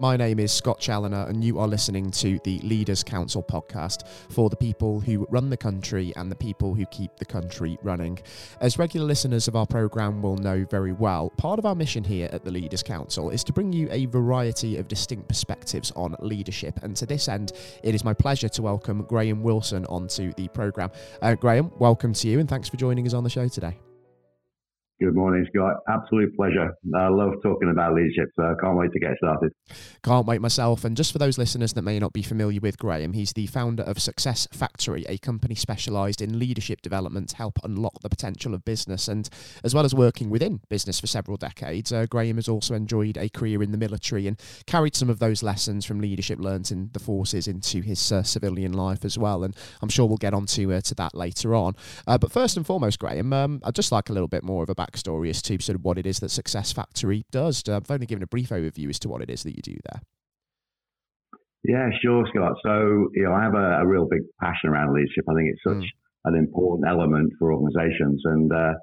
My name is Scott Challoner, and you are listening to the Leaders Council podcast for the people who run the country and the people who keep the country running. As regular listeners of our programme will know very well, part of our mission here at the Leaders Council is to bring you a variety of distinct perspectives on leadership. And to this end, it is my pleasure to welcome Graham Wilson onto the programme. Uh, Graham, welcome to you, and thanks for joining us on the show today. Good morning, Scott. Absolute pleasure. I love talking about leadership, so I can't wait to get started. Can't wait myself. And just for those listeners that may not be familiar with Graham, he's the founder of Successfactory, a company specialised in leadership development to help unlock the potential of business. And as well as working within business for several decades, uh, Graham has also enjoyed a career in the military and carried some of those lessons from leadership learned in the forces into his uh, civilian life as well. And I'm sure we'll get on to, uh, to that later on. Uh, but first and foremost, Graham, um, I'd just like a little bit more of a backstory as to sort of what it is that Successfactory does. Uh, I've only given a brief overview as to what it is that you do there. Yeah, sure, Scott. So, you know, I have a, a real big passion around leadership. I think it's such mm. an important element for organizations. And, uh,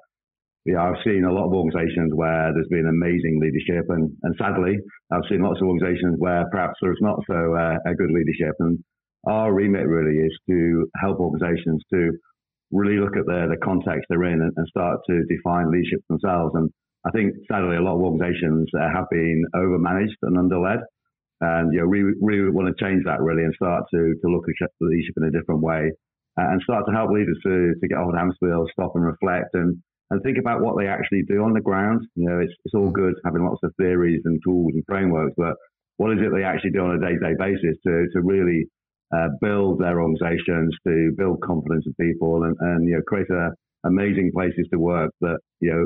yeah, I've seen a lot of organizations where there's been amazing leadership, and, and sadly, I've seen lots of organizations where perhaps there's not so uh, a good leadership. And our remit really is to help organizations to really look at the, the context they're in and, and start to define leadership themselves. And I think sadly, a lot of organizations uh, have been overmanaged and underled. And you know, we really want to change that really and start to, to look at leadership in a different way uh, and start to help leaders to, to get off the hamster wheel, stop and reflect and, and think about what they actually do on the ground. You know, it's, it's all good having lots of theories and tools and frameworks, but what is it they actually do on a day to day basis to, to really uh, build their organizations, to build confidence in people, and, and you know create a, amazing places to work that you know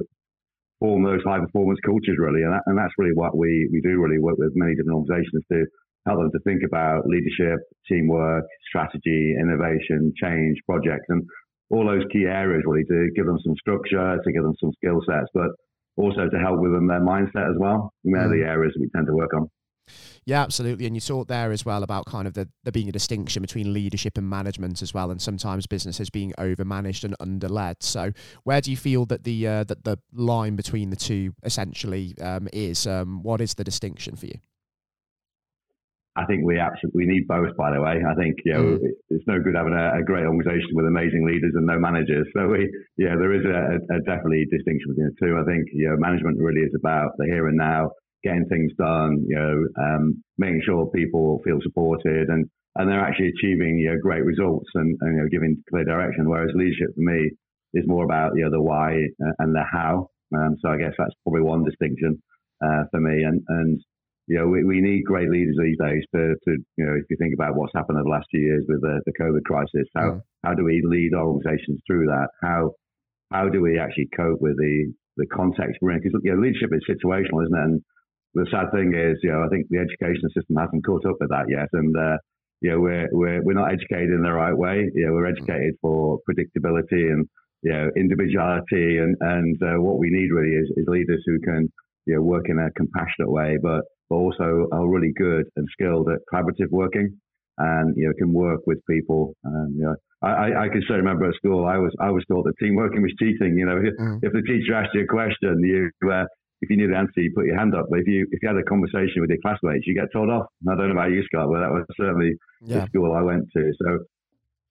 form those high performance cultures really, and, that, and that's really what we we do really work with many different organizations to help them to think about leadership, teamwork, strategy, innovation, change, projects, and all those key areas really to give them some structure, to give them some skill sets, but also to help with them their mindset as well. And they're mm. the areas that we tend to work on. Yeah, absolutely. And you talked there as well about kind of the, there being a distinction between leadership and management as well, and sometimes businesses being overmanaged and underled. So, where do you feel that the uh, that the line between the two essentially um, is? Um, what is the distinction for you? I think we absolutely we need both. By the way, I think you know mm. it's no good having a, a, great organisation with amazing leaders and no managers. So we, yeah, there is a, a definitely distinction between the two. I think you know management really is about the here and now getting things done, you know, um, making sure people feel supported and, and they're actually achieving, you know, great results and, and, you know, giving clear direction. Whereas leadership for me is more about, you know, the why and the how. Um, so I guess that's probably one distinction uh, for me. And, and, you know, we, we need great leaders these days to, to, you know, if you think about what's happened over the last few years with the, the COVID crisis, how, mm. how do we lead organizations through that? How, how do we actually cope with the, the context we're in? Because, you know, leadership is situational, isn't it? And the sad thing is, you know, I think the education system hasn't caught up with that yet, and uh, you know, we're we're we're not educated in the right way. You know, we're educated for predictability and you know individuality, and and uh, what we need really is, is leaders who can you know work in a compassionate way, but but also are really good and skilled at collaborative working, and you know can work with people. And you know, I, I can still remember at school, I was I was taught that team working was cheating. You know, mm. if the teacher asked you a question, you uh, if you knew the answer, you put your hand up. But if you if you had a conversation with your classmates, you get told off. And I don't know about you, Scott, but that was certainly yeah. the school I went to. So,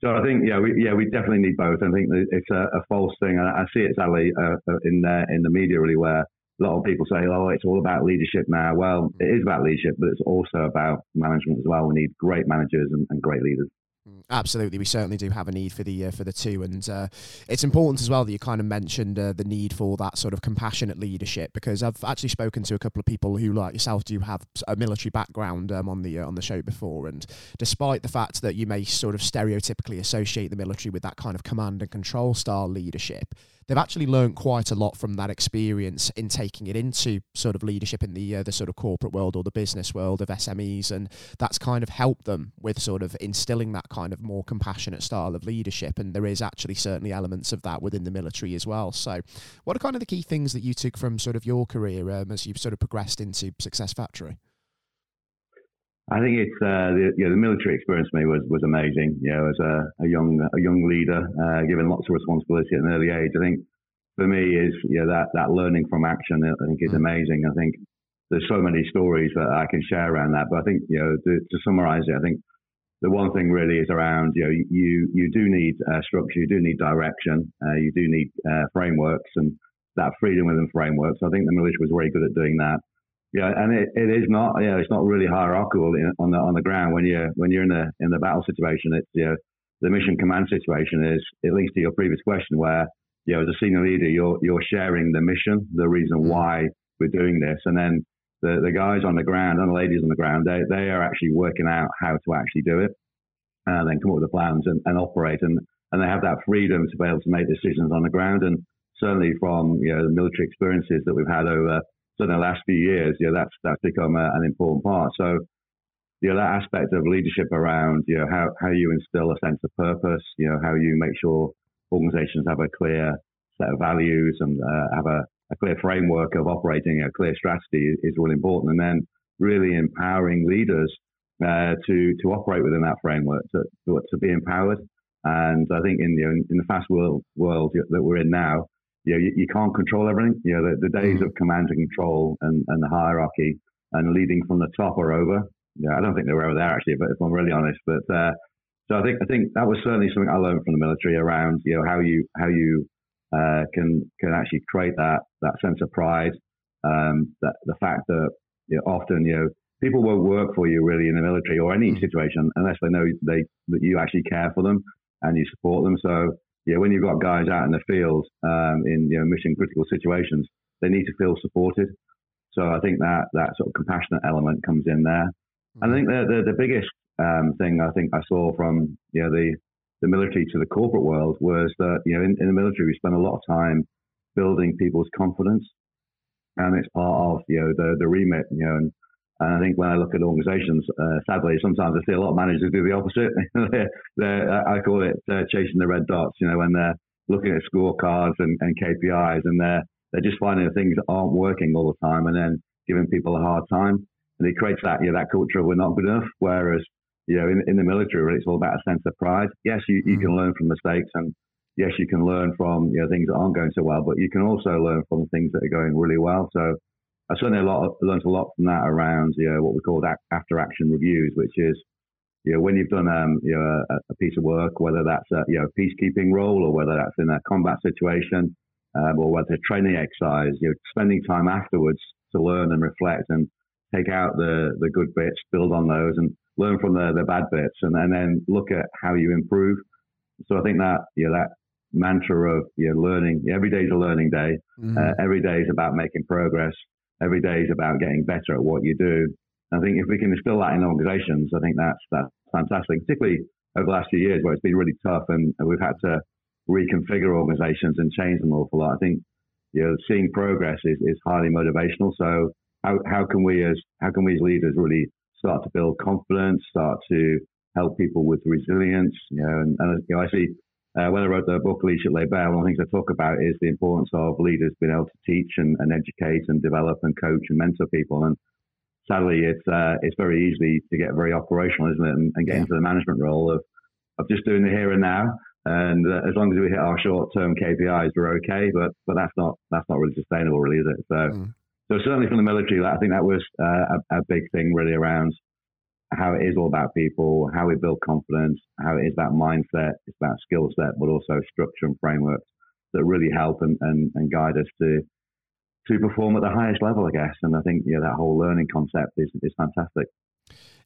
so I think yeah, we yeah we definitely need both. I think it's a, a false thing. I, I see it sadly uh, uh in the, in the media really where a lot of people say, oh, it's all about leadership now. Well, it is about leadership, but it's also about management as well. We need great managers and, and great leaders. Absolutely, we certainly do have a need for the uh, for the two, and uh, it's important as well that you kind of mentioned uh, the need for that sort of compassionate leadership because I've actually spoken to a couple of people who, like yourself, do have a military background um, on the uh, on the show before, and despite the fact that you may sort of stereotypically associate the military with that kind of command and control style leadership, they've actually learned quite a lot from that experience in taking it into sort of leadership in the uh, the sort of corporate world or the business world of SMEs, and that's kind of helped them with sort of instilling that kind of more compassionate style of leadership. And there is actually certainly elements of that within the military as well. So, what are kind of the key things that you took from sort of your career um, as you've sort of progressed into Successfactory? I think it's uh, the, you know, the military experience for me was, was amazing. You know, as a, a young a young leader, uh, given lots of responsibility at an early age, I think for me is you know that that learning from action. I think is mm. amazing. I think there's so many stories that I can share around that. But I think you know to, to summarize it, I think the one thing really is around you know you you do need uh, structure, you do need direction, uh, you do need uh, frameworks and that freedom within frameworks. I think the military was very good at doing that. Yeah, and it, it is not you know it's not really hierarchical on the on the ground when you're when you're in the in the battle situation. It's you know, the mission command situation is at least to your previous question where you know as a senior leader you're you're sharing the mission, the reason mm. why we're doing this, and then the, the guys on the ground and the ladies on the ground, they, they are actually working out how to actually do it and then come up with the plans and, and operate. And, and they have that freedom to be able to make decisions on the ground. And certainly from you know, the military experiences that we've had over certainly the last few years, know, that's, that's become a, an important part. So, you know, that aspect of leadership around, you know, how, how you instill a sense of purpose, you know, how you make sure organizations have a clear set of values and uh, have a, a clear framework of operating a clear strategy is, really important. And then really empowering leaders uh, to to operate within that framework, to, to, to be empowered. And I think in, you in the fast world world that we're in now, you, know, you, you can't control everything. You know, the, the days mm. of command and control and, and the hierarchy and leading from the top are over. Yeah, I don't think they were ever there actually, but if I'm really honest. But uh, so I think I think that was certainly something I learned from the military around you know how you how you uh, can can actually create that that sense of pride. Um, that the fact that you know, often you know people won't work for you really in the military or any mm. situation unless they know they that you actually care for them and you support them. So yeah, when you've got guys out in the field um, in you know mission critical situations, they need to feel supported. So I think that that sort of compassionate element comes in there. And I mm. think the the, the biggest um, thing I think I saw from you know the the military to the corporate world was that, you know, in, in the military, we spend a lot of time building people's confidence. And it's part of, you know, the, the remit, you know, and, and I think when I look at organizations, uh, sadly, sometimes I see a lot of managers do the opposite. they're, they're, I call it uh, chasing the red dots, you know, when they're looking at scorecards and, and KPIs and they're, they're just finding the things that aren't working all the time and then giving people a hard time. And it creates that, you know, that culture of we're not good enough. Whereas you know, in, in the military, it's all about a sense of pride. Yes, you, you mm. can learn from mistakes and yes, you can learn from, you know, things that aren't going so well, but you can also learn from things that are going really well. So I certainly a lot, learned a lot from that around, you know, what we call after action reviews, which is, you know, when you've done, um, you know, a, a piece of work, whether that's a, you know, peacekeeping role or whether that's in a combat situation, um, or whether it's a training exercise, you know, spending time afterwards to learn and reflect and take out the, the good bits, build on those and learn from the, the bad bits and, and then look at how you improve. So I think that, you know, that mantra of, you know, learning, every day is a learning day. Mm. Uh, every day is about making progress. Every day is about getting better at what you do. I think if we can instill that in organizations, I think that's, that's fantastic, particularly over the last few years where it's been really tough and we've had to reconfigure organizations and change them an awful lot. I think, you know, seeing progress is, is highly motivational. So how, how can we as, how can we as leaders really start to build confidence, start to help people with resilience. You know, and, and you know, I see uh, when I wrote the book Leadership Laid Bare, one of the things I talk about is the importance of leaders being able to teach and, and educate and develop and coach and mentor people. And sadly, it's uh, it's very easy to get very operational, isn't it, and, and get yeah. into the management role of of just doing the here and now. And uh, as long as we hit our short term KPIs, we're okay. But but that's not that's not really sustainable, really, is it? So. Mm. So certainly from the military, I think that was uh, a, a, big thing really around how it is all about people, how we build confidence, how it is about mindset, it's about skill set, but also structure and frameworks that really help and, and, and guide us to to perform at the highest level, I guess. And I think yeah, that whole learning concept is is fantastic.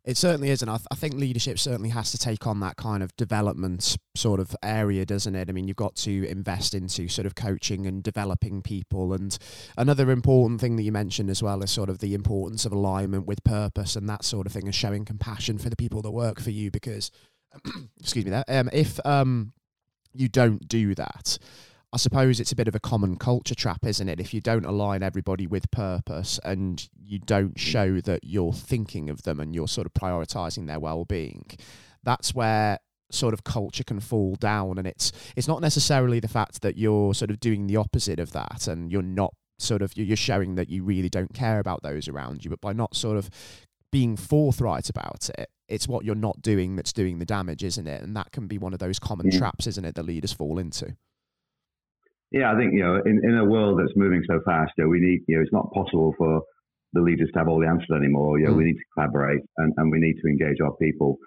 It certainly is, and I, th- I, think leadership certainly has to take on that kind of development sort of area, doesn't it? I mean, you've got to invest into sort of coaching and developing people, and another important thing that you mentioned as well is sort of the importance of alignment with purpose and that sort of thing, and showing compassion for the people that work for you. Because, excuse me, that um, if um, you don't do that, I suppose it's a bit of a common culture trap, isn't it? If you don't align everybody with purpose and you don't show that you're thinking of them and you're sort of prioritizing their well-being, that's where sort of culture can fall down and it's it's not necessarily the fact that you're sort of doing the opposite of that and you're not sort of you're showing that you really don't care about those around you but by not sort of being forthright about it it's what you're not doing that's doing the damage isn't it and that can be one of those common yeah. traps isn't it that leaders fall into yeah, I think you know, in, in a world that's moving so fast, you know, we need you know, it's not possible for the leaders to have all the answers anymore. You know, mm. we need to collaborate and, and we need to engage our people.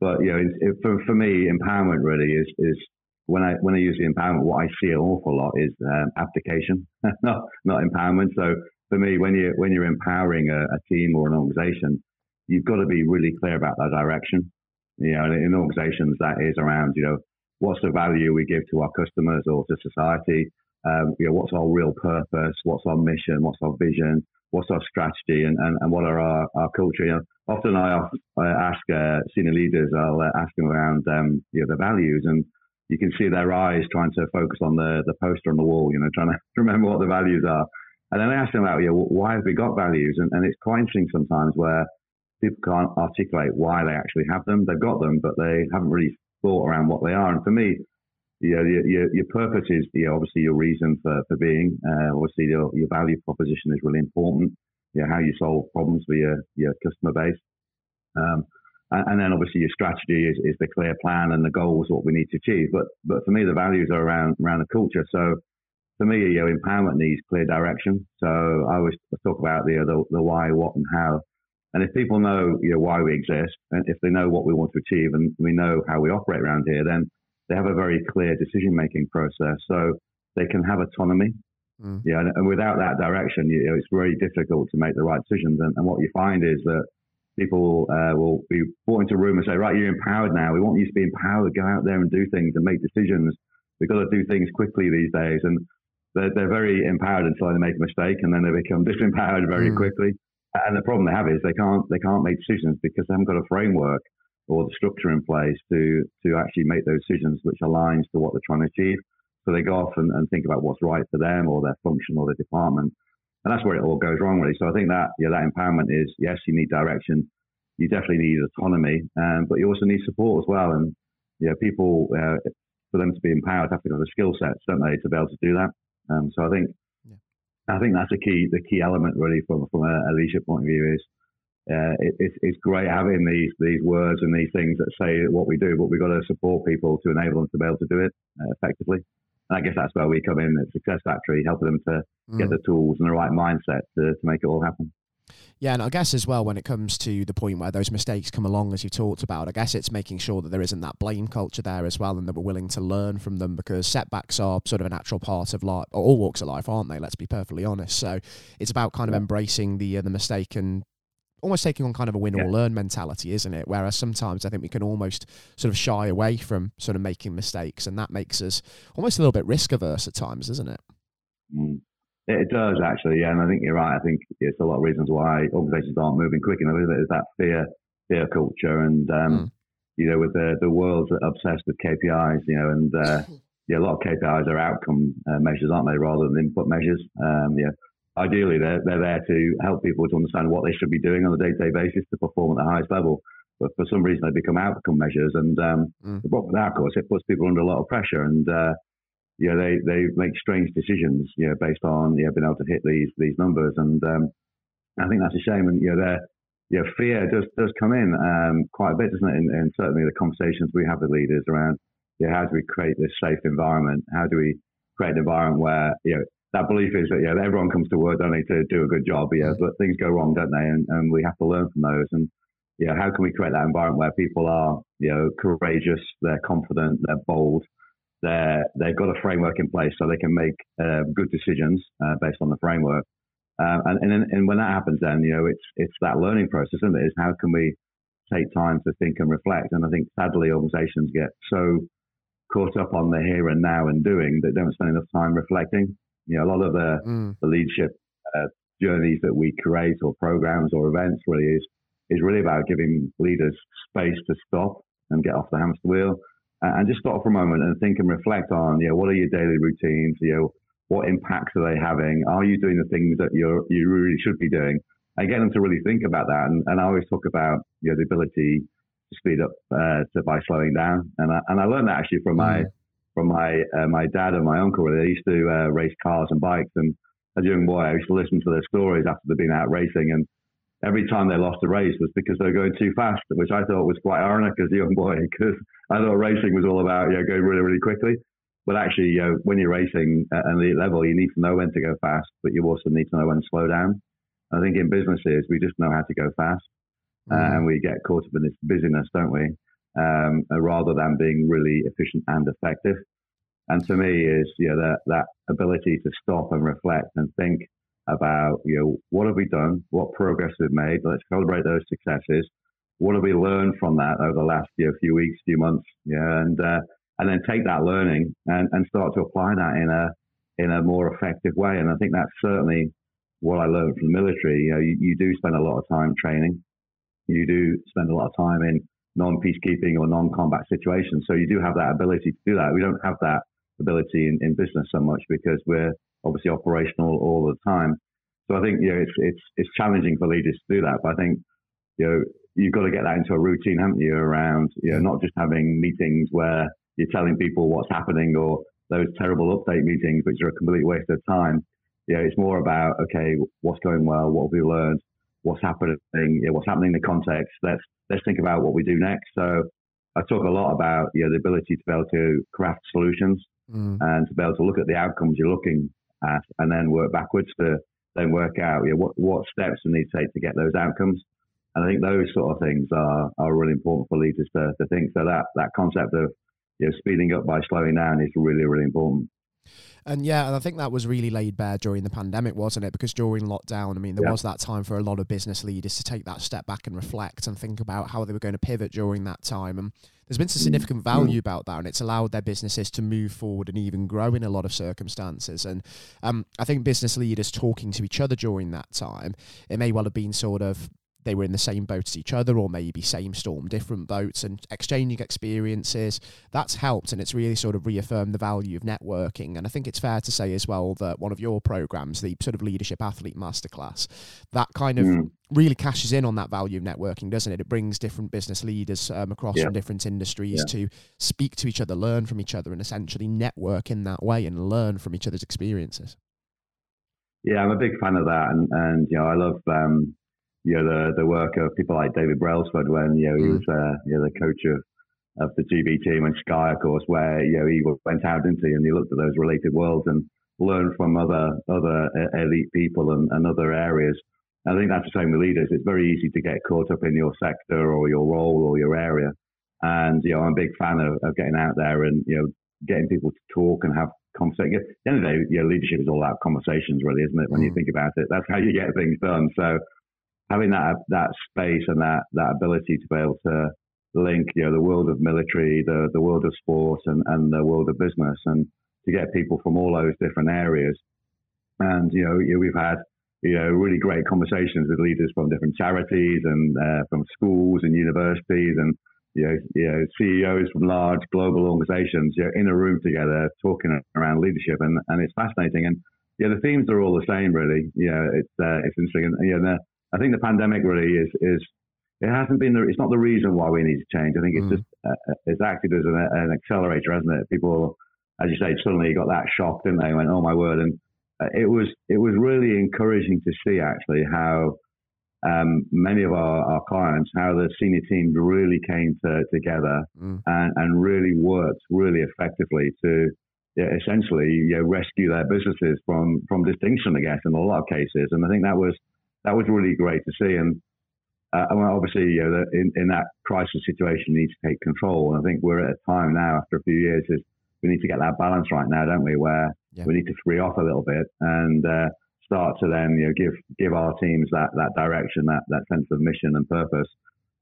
But you know, it, it, for for me, empowerment really is is when I when I use the empowerment, what I see an awful lot is um, abdication, not not empowerment. So for me, when you when you're empowering a, a, team or an organization, you've got to be really clear about that direction. You know, in organizations that is around, you know, what's the value we give to our customers or to society? Um, you know, what's our real purpose? What's our mission? What's our vision? What's our strategy? And, and, and what are our, our culture? You know, often I, I ask uh, senior leaders, I'll uh, ask them around, um, you know, the values and you can see their eyes trying to focus on the, the poster on the wall, you know, trying to remember what the values are. And then I ask them about, you know, why have we got values? And, and it's quite interesting sometimes where people can't articulate why they actually have them. They've got them, but they haven't really thought around what they are. And for me, you know, your, your, your purpose is you know, obviously your reason for, for being. Uh, obviously, your, your value proposition is really important. You know, how you solve problems for your, your customer base. Um, and then obviously your strategy is, is the clear plan and the goals, what we need to achieve. But but for me, the values are around around the culture. So for me, you know, empowerment needs clear direction. So I always talk about the, the the why, what, and how. And if people know you know why we exist, and if they know what we want to achieve, and we know how we operate around here, then they have a very clear decision making process. So they can have autonomy. Mm. Yeah, and, and, without that direction, you know, it's very difficult to make the right decisions. And, and what you find is that people uh, will be brought into a room and say, right, you're empowered now. We want you to be empowered. Go out there and do things and make decisions. We've got to do things quickly these days. And they're, they're very empowered until they make a mistake and then they become disempowered very mm. quickly. And the problem they have is they can't, they can't make decisions because they haven't got a framework or the structure in place to, to actually make those decisions which aligns to what they're trying to achieve. So they go off and, and think about what's right for them or their function or their department and that's where it all goes wrong, really. So I think that yeah, that empowerment is yes, you need direction, you definitely need autonomy, um, but you also need support as well. And yeah, people uh, for them to be empowered have to have the skill sets, don't they, to be able to do that. Um, so I think. I think that's the key the key element really from from a, a leadership point of view is. Uh, it, it's, it's great having these these words and these things that say what we do, but we've got to support people to enable them to be able to do it uh, effectively. And I guess that's where we come in at Successfactory, helping them to mm. get the tools and the right mindset to, to make it all happen. Yeah, and I guess as well when it comes to the point where those mistakes come along, as you talked about, I guess it's making sure that there isn't that blame culture there as well, and that we're willing to learn from them because setbacks are sort of a natural part of life, or all walks of life, aren't they? Let's be perfectly honest. So it's about kind of embracing the uh, the mistake and almost taking on kind of a win or learn mentality, isn't it? Whereas sometimes I think we can almost sort of shy away from sort of making mistakes, and that makes us almost a little bit risk averse at times, isn't it? Mm. It does actually, yeah, and I think you're right. I think it's a lot of reasons why organisations aren't moving quick enough. There's that fear, fear culture, and um, mm. you know, with the the world's obsessed with KPIs, you know, and uh, yeah, a lot of KPIs are outcome uh, measures, aren't they, rather than input measures? Um, yeah, ideally they're, they're there to help people to understand what they should be doing on a day-to-day basis to perform at the highest level. But for some reason, they become outcome measures, and um, mm. the problem with that, of course, it puts people under a lot of pressure, and uh, you know, they they make strange decisions, you know, based on you know being able to hit these these numbers, and um, I think that's a shame. And you know, there, you know, fear does does come in um, quite a bit, doesn't it? And certainly the conversations we have with leaders around, you know, how do we create this safe environment? How do we create an environment where you know that belief is that yeah, everyone comes to work, don't they, to do a good job, yeah, mm. but things go wrong, don't they? And, and we have to learn from those. And yeah, how can we create that environment where people are, you know, courageous, they're confident, they're bold, they've got a framework in place so they can make uh, good decisions uh, based on the framework. Um, and, and and when that happens, then you know it's it's that learning process, isn't it? Is how can we take time to think and reflect? And I think sadly organisations get so caught up on the here and now and doing that they don't spend enough time reflecting. You know, a lot of the, mm. the leadership uh, journeys that we create or programs or events really is, is really about giving leaders space to stop and get off the hamster wheel and just stop for a moment and think and reflect on, you know, what are your daily routines? You know, what impacts are they having? Are you doing the things that you you really should be doing? And get them to really think about that. And, and I always talk about, you know, the ability to speed up uh, to, by slowing down. And I, and I learned that actually from my, mm from my uh, my dad and my uncle. They used to uh, race cars and bikes, and as a young boy, I used to listen to their stories after they'd been out racing. And every time they lost a race was because they were going too fast, which I thought was quite ironic as a young boy, because I thought racing was all about you know going really really quickly. But actually, you know, when you're racing at an elite level, you need to know when to go fast, but you also need to know when to slow down. I think in businesses, we just know how to go fast mm. and we get caught up in this busyness, don't we? Um, rather than being really efficient and effective. And to me, is you know that that ability to stop and reflect and think about you know what have we done, what progress we've made. Let's celebrate those successes. What have we learned from that over the last you know, few weeks, few months? Yeah, and uh, and then take that learning and, and start to apply that in a in a more effective way. And I think that's certainly what I learned from the military. You know, you, you do spend a lot of time training. You do spend a lot of time in non-peacekeeping or non-combat situations. So you do have that ability to do that. We don't have that ability in, in business so much because we're obviously operational all the time. So I think you know it's it's it's challenging for leaders to do that. But I think you know you've got to get that into a routine, haven't you? Around you know not just having meetings where you're telling people what's happening or those terrible update meetings, which are a complete waste of time. Yeah, it's more about okay, what's going well, what have we learned, what's happening, you know, what's happening in the context. Let's let's think about what we do next. So I talk a lot about you know, the ability to be able to craft solutions mm. and to be able to look at the outcomes you're looking and then work backwards to then work out you know, what what steps we need to take to get those outcomes. And I think those sort of things are, are really important for leaders to, to think. So that that concept of you know, speeding up by slowing down is really, really important. And yeah, and I think that was really laid bare during the pandemic, wasn't it? Because during lockdown, I mean, there yeah. was that time for a lot of business leaders to take that step back and reflect and think about how they were going to pivot during that time. And there's been some mm. significant value about that, and it's allowed their businesses to move forward and even grow in a lot of circumstances. And um, I think business leaders talking to each other during that time, it may well have been sort of they were in the same boat as each other or maybe same storm, different boats and exchanging experiences. That's helped and it's really sort of reaffirmed the value of networking. And I think it's fair to say as well that one of your programs, the sort of leadership athlete masterclass, that kind of mm. really cashes in on that value of networking, doesn't it? It brings different business leaders um, across yeah. from different industries yeah. to speak to each other, learn from each other, and essentially network in that way and learn from each other's experiences. Yeah, I'm a big fan of that, and, and you know, I love um, you know, the, the work of people like David Brailsford when, you know, he mm. was, uh, you know, the coach of, of the GB team and Sky, of course, where, you know, he went out into and he looked at those related worlds and learned from other, other elite people and, and other areas. And I think that's the same with leaders. It's very easy to get caught up in your sector or your role or your area. And, you know, I'm a big fan of, of getting out there and, you know, getting people to talk and have conversation. At the end of the day, you know, leadership is all about conversations, really, isn't it? When mm. you think about it, that's how you get things done. So having that that space and that that ability to be able to link, you know, the world of military, the the world of sport, and and the world of business, and to get people from all those different areas. And you know, we've had you know really great conversations with leaders from different charities and uh, from schools and universities and you know, you know, CEOs from large global organizations, you know, in a room together talking around leadership, and, and it's fascinating. And yeah, the themes are all the same, really. Yeah, it's uh, it's interesting. And I think the pandemic really is is it hasn't been the it's not the reason why we need to change. I think it's mm. just uh, uh, it's acted as an, an, accelerator, hasn't it? People, as you say, suddenly got that shock, didn't they? Went, oh my word! And uh, it was it was really encouraging to see actually how um, many of our, our clients, how the senior team really came to, together mm. and, and really worked really effectively to yeah, essentially you know, rescue their businesses from from distinction, I guess, in a lot of cases. And I think that was that was really great to see. And uh, obviously, you know, in, in that crisis situation, you need to take control. And I think we're at a time now, after a few years, is we need to get that balance right now, don't we? Where yeah. we need to free off a little bit and uh, start to then, you know, give give our teams that that direction, that that sense of mission and purpose.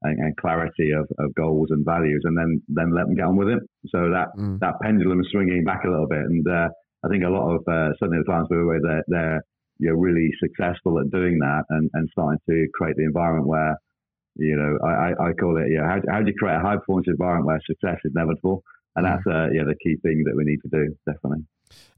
And, and clarity of, of goals and values, and then then let them get on with it. So that mm. that pendulum is swinging back a little bit, and uh, I think a lot of uh, certainly the clients we were with, they're, they're you're really successful at doing that and, and starting to create the environment where, you know, I, I call it, yeah, how, how do you create a high performance environment where success is inevitable? And mm. that's, uh, yeah, the key thing that we need to do, definitely.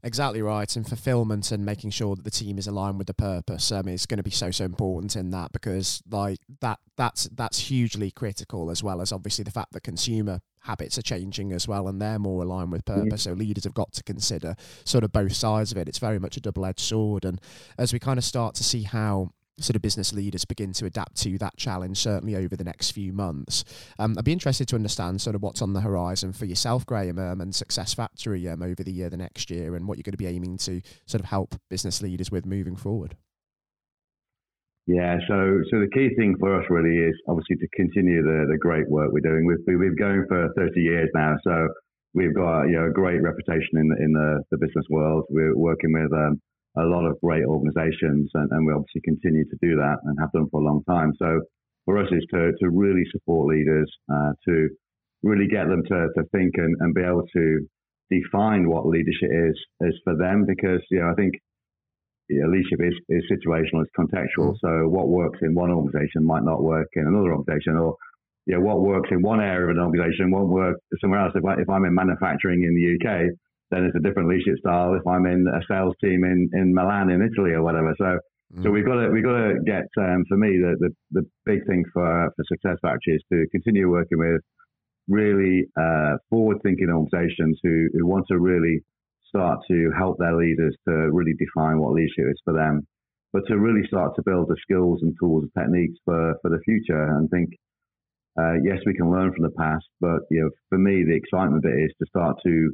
Exactly right, and fulfillment and making sure that the team is aligned with the purpose um, is going to be so so important in that because like that that's that's hugely critical as well as obviously the fact that consumer habits are changing as well and they're more aligned with purpose. So leaders have got to consider sort of both sides of it. It's very much a double edged sword, and as we kind of start to see how sort of business leaders begin to adapt to that challenge, certainly over the next few months. Um, I'd be interested to understand sort of what's on the horizon for yourself, Graham, um, and Successfactory um, over the year, the next year, and what you're going to be aiming to sort of help business leaders with moving forward. Yeah, so so the key thing for us really is obviously to continue the the great work we're doing. We've we've been going for 30 years now, so we've got you know a great reputation in the, in the, the business world. We're working with um, a lot of great organisations, and, and we obviously continue to do that and have done for a long time. So for us is to to really support leaders, uh, to really get them to to think and, and be able to define what leadership is is for them because you know I think you know, leadership is, is situational, it's contextual. Mm. So what works in one organization might not work in another organization, or you know, what works in one area of an organization won't work somewhere else. If, I, if I'm in manufacturing in the UK, then it's a different leadership style. If I'm in a sales team in, in Milan in Italy or whatever, so mm. so we've got to we've got to get um, for me the, the the big thing for for Successfactory is to continue working with really uh, forward thinking organizations who who want to really start to help their leaders to really define what leadership is for them, but to really start to build the skills and tools and techniques for, for the future. And think, uh, yes, we can learn from the past, but you know, for me, the excitement of it is to start to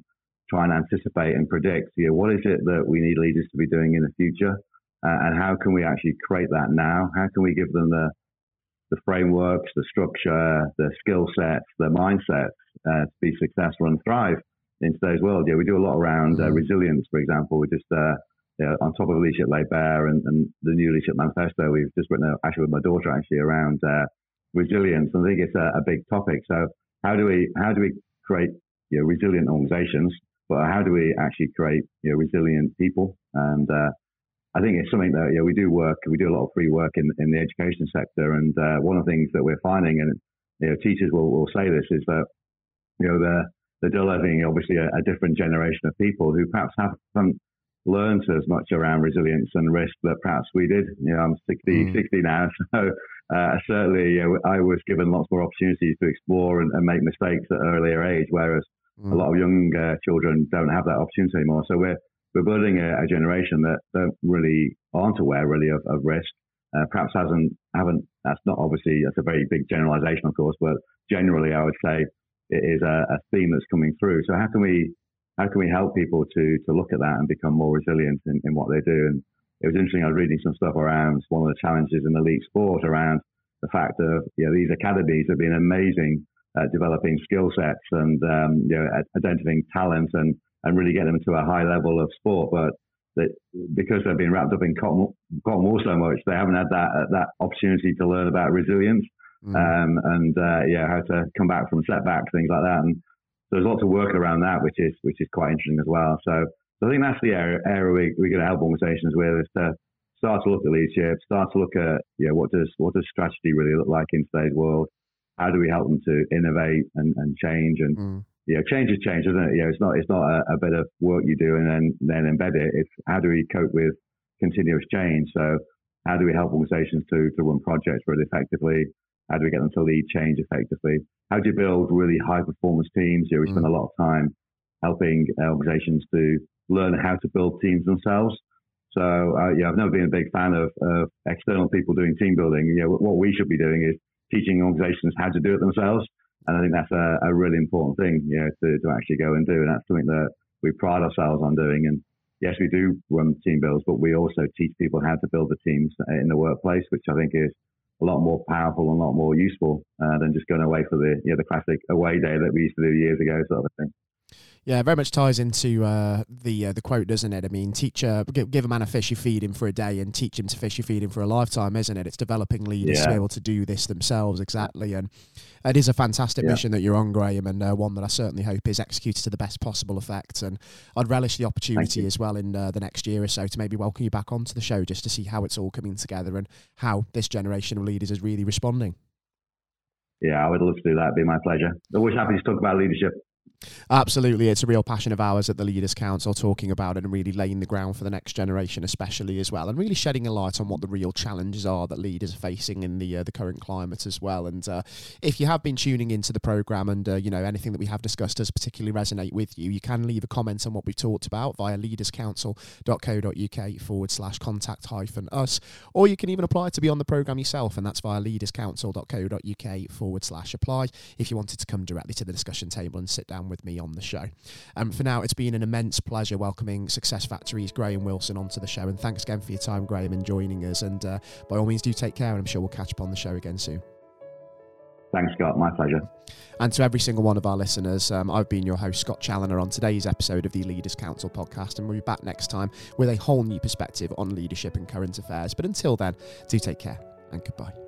try and anticipate and predict, you know, what is it that we need leaders to be doing in the future, uh, and how can we actually create that now? How can we give them the the frameworks, the structure, the skill sets, the mindsets uh, to be successful and thrive? in today's world. Yeah, we do a lot around uh, mm-hmm. resilience, for example. We just uh, yeah, on top of Leadership Laid Bare and, and, the new Leadership Manifesto, we've just written a, actually with my daughter actually around uh, resilience. And I think it's a, a, big topic. So how do we how do we create you know, resilient organisations, but how do we actually create you know, resilient people? And uh, I think it's something that you know, we do work, we do a lot of free work in, in the education sector. And uh, one of the things that we're finding, and you know, teachers will, will say this, is that you know the they're delivering obviously a, a, different generation of people who perhaps haven't learned as much around resilience and risk that perhaps we did. You know, I'm 60, mm. 60 now, so uh, certainly you know, I was given lots more opportunities to explore and, and make mistakes at an earlier age, whereas mm. a lot of young uh, children don't have that opportunity anymore. So we're we're building a, a generation that don't really aren't aware really of, of risk. Uh, perhaps hasn't haven't. That's not obviously that's a very big generalization, of course, but generally I would say it is a, a, theme that's coming through. So how can we how can we help people to to look at that and become more resilient in, in what they do? And it was interesting. I was reading some stuff around one of the challenges in elite sport around the fact of you know these academies have been amazing at developing skill sets and um, you know identifying talent and and really getting them to a high level of sport, but that because they've been wrapped up in cotton, cotton wool so much, they haven't had that that opportunity to learn about resilience mm. um, and uh, yeah, how to come back from setbacks, things like that. And so there's lots of work around that, which is which is quite interesting as well. So, so I think that's the area, area we, we're going to help organisations with is to start to look at leadership, start to look at you know what does what does strategy really look like in today's world? How do we help them to innovate and, and change and mm. you know, change is change, isn't it? You know, it's not it's not a, a bit of work you do and then then embed it. It's how do we cope with continuous change? So how do we help organizations to to run projects really effectively? How do we get them to lead change effectively? How do you build really high performance teams? You know, we spend a mm. lot of time helping organizations to learn how to build teams themselves. So, uh, yeah, I've never been a big fan of, of external people doing team building. You know, what we should be doing is teaching organizations how to do it themselves. And I think that's a, a really important thing, you know, to, to actually go and do. And that's something that we pride ourselves on doing. And yes, we do run team builds, but we also teach people how to build the teams in the workplace, which I think is a lot more powerful and a lot more useful uh, than just going away for the you know, the classic away day that we used to do years ago, sort of thing. Yeah, very much ties into uh, the uh, the quote, doesn't it? I mean, teacher, uh, give a man a fish, you feed him for a day, and teach him to fish, you feed him for a lifetime, isn't it? It's developing leaders yeah. to be able to do this themselves, exactly. And it is a fantastic yeah. mission that you're on, Graham, and uh, one that I certainly hope is executed to the best possible effect. And I'd relish the opportunity as well in uh, the next year or so to maybe welcome you back onto the show just to see how it's all coming together and how this generation of leaders is really responding. Yeah, I would love to do that. It'd be my pleasure. Always happy to talk about leadership. Absolutely, it's a real passion of ours at the Leaders Council talking about it and really laying the ground for the next generation, especially as well, and really shedding a light on what the real challenges are that leaders are facing in the uh, the current climate as well. And uh, if you have been tuning into the program and uh, you know anything that we have discussed does particularly resonate with you, you can leave a comment on what we've talked about via leaderscouncil.co.uk forward slash contact hyphen us, or you can even apply to be on the program yourself, and that's via leaderscouncil.co.uk forward slash apply if you wanted to come directly to the discussion table and sit down with with me on the show. Um, for now, it's been an immense pleasure welcoming Successfactory's Graham Wilson onto the show. And thanks again for your time, Graham, and joining us. And uh, by all means, do take care. And I'm sure we'll catch up on the show again soon. Thanks, Scott. My pleasure. And to every single one of our listeners, um, I've been your host, Scott Challoner, on today's episode of the Leaders Council podcast. And we'll be back next time with a whole new perspective on leadership and current affairs. But until then, do take care and goodbye.